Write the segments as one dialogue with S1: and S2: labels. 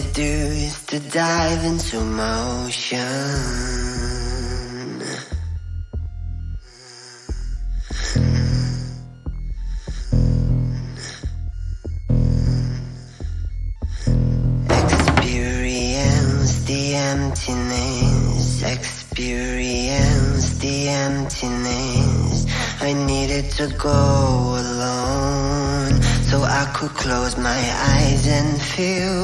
S1: to do is to dive into motion. Experience the emptiness, experience the emptiness. I needed to go alone so I could close my eyes and feel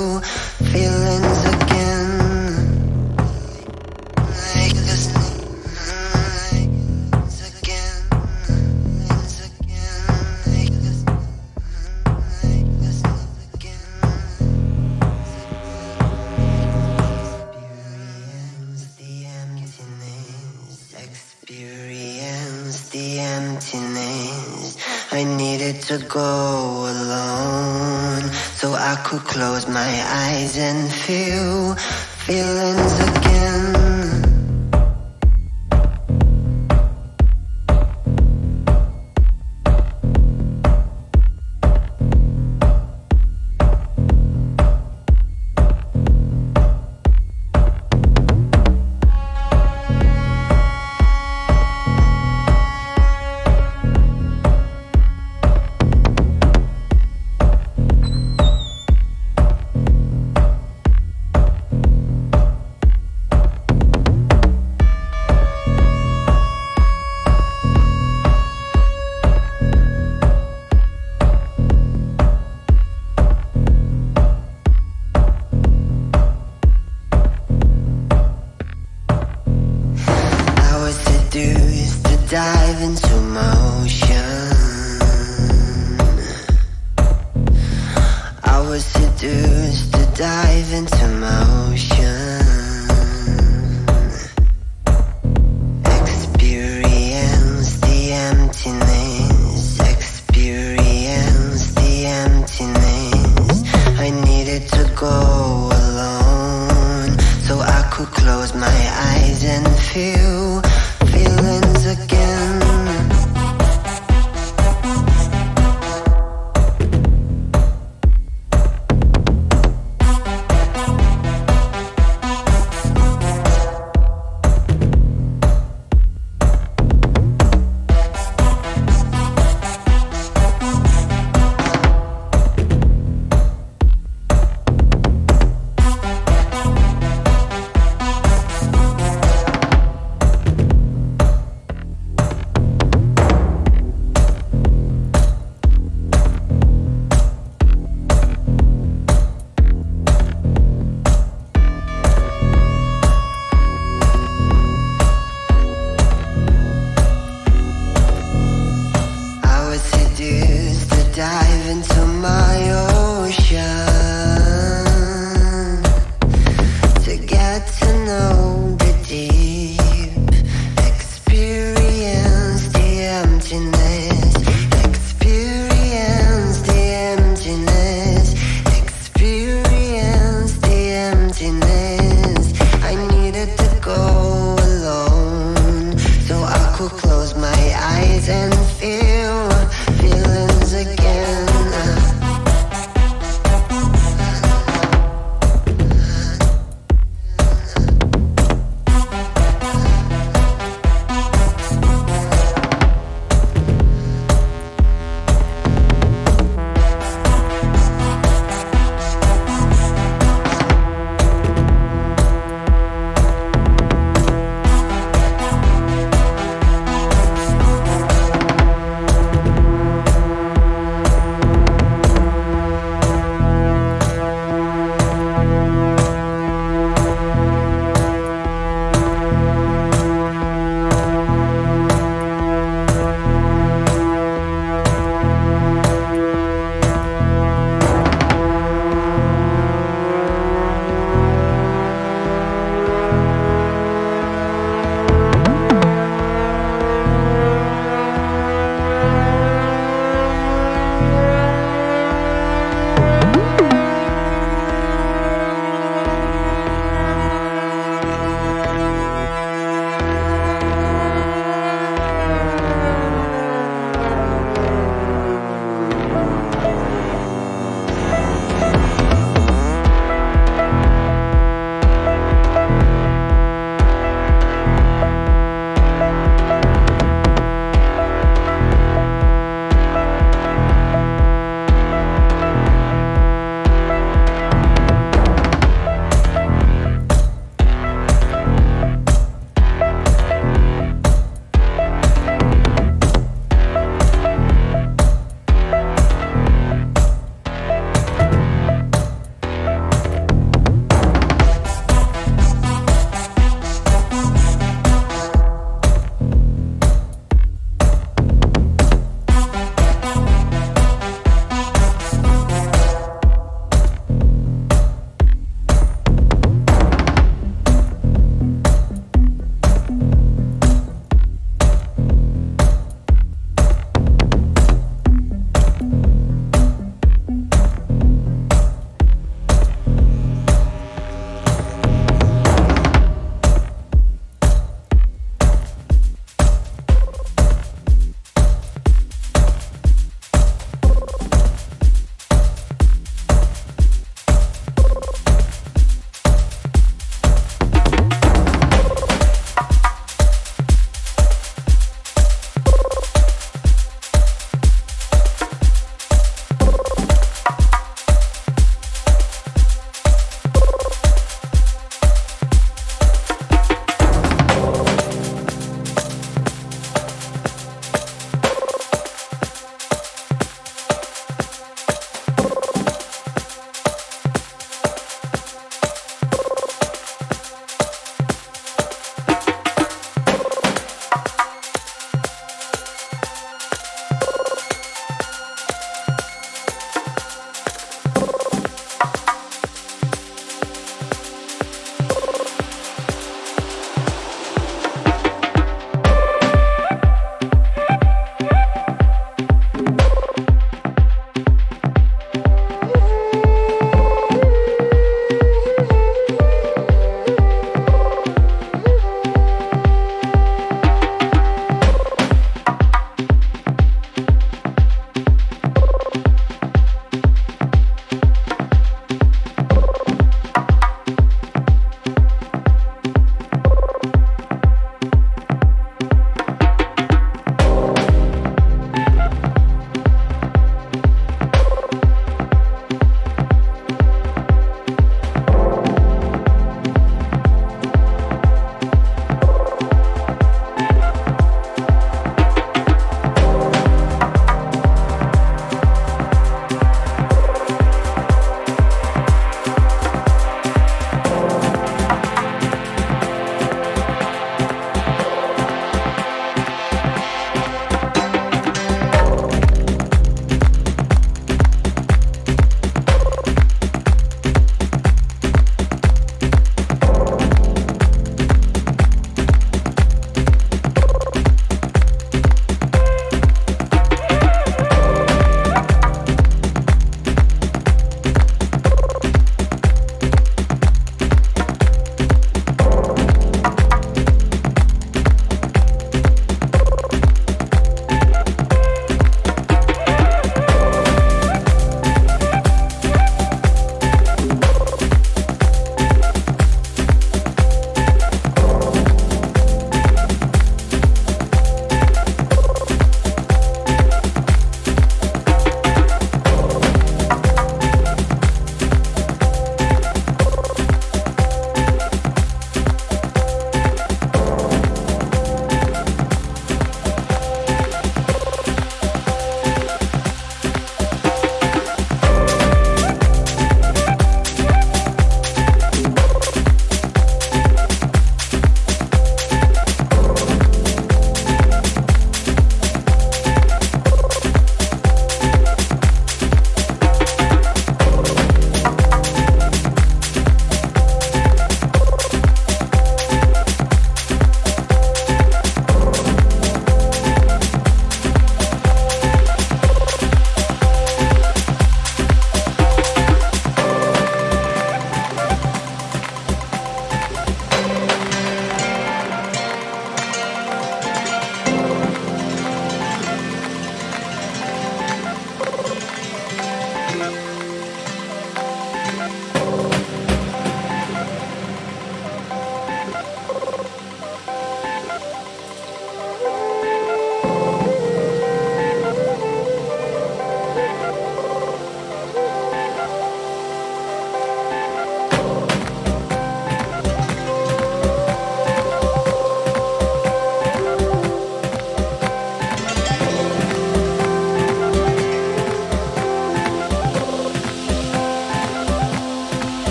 S1: to go alone so I could close my eyes and feel feelings again.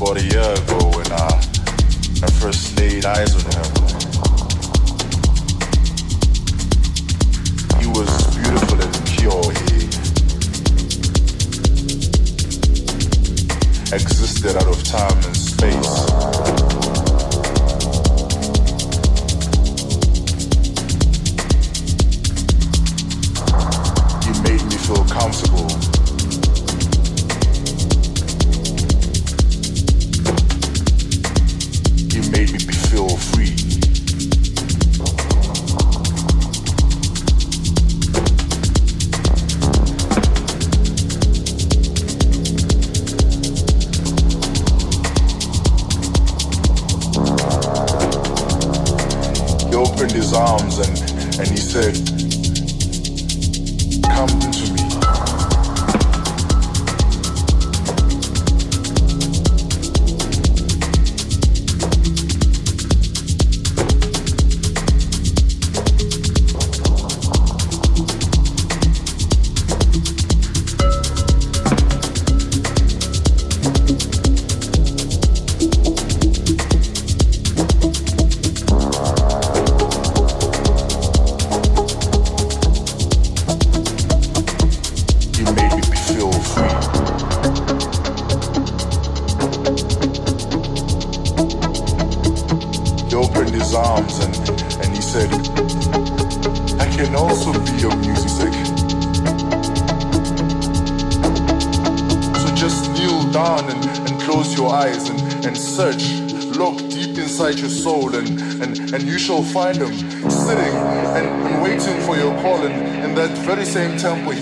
S2: About a year ago when I, I first laid eyes on him. He was beautiful and pure. He existed out of time and space.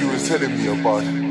S2: Was telling me about.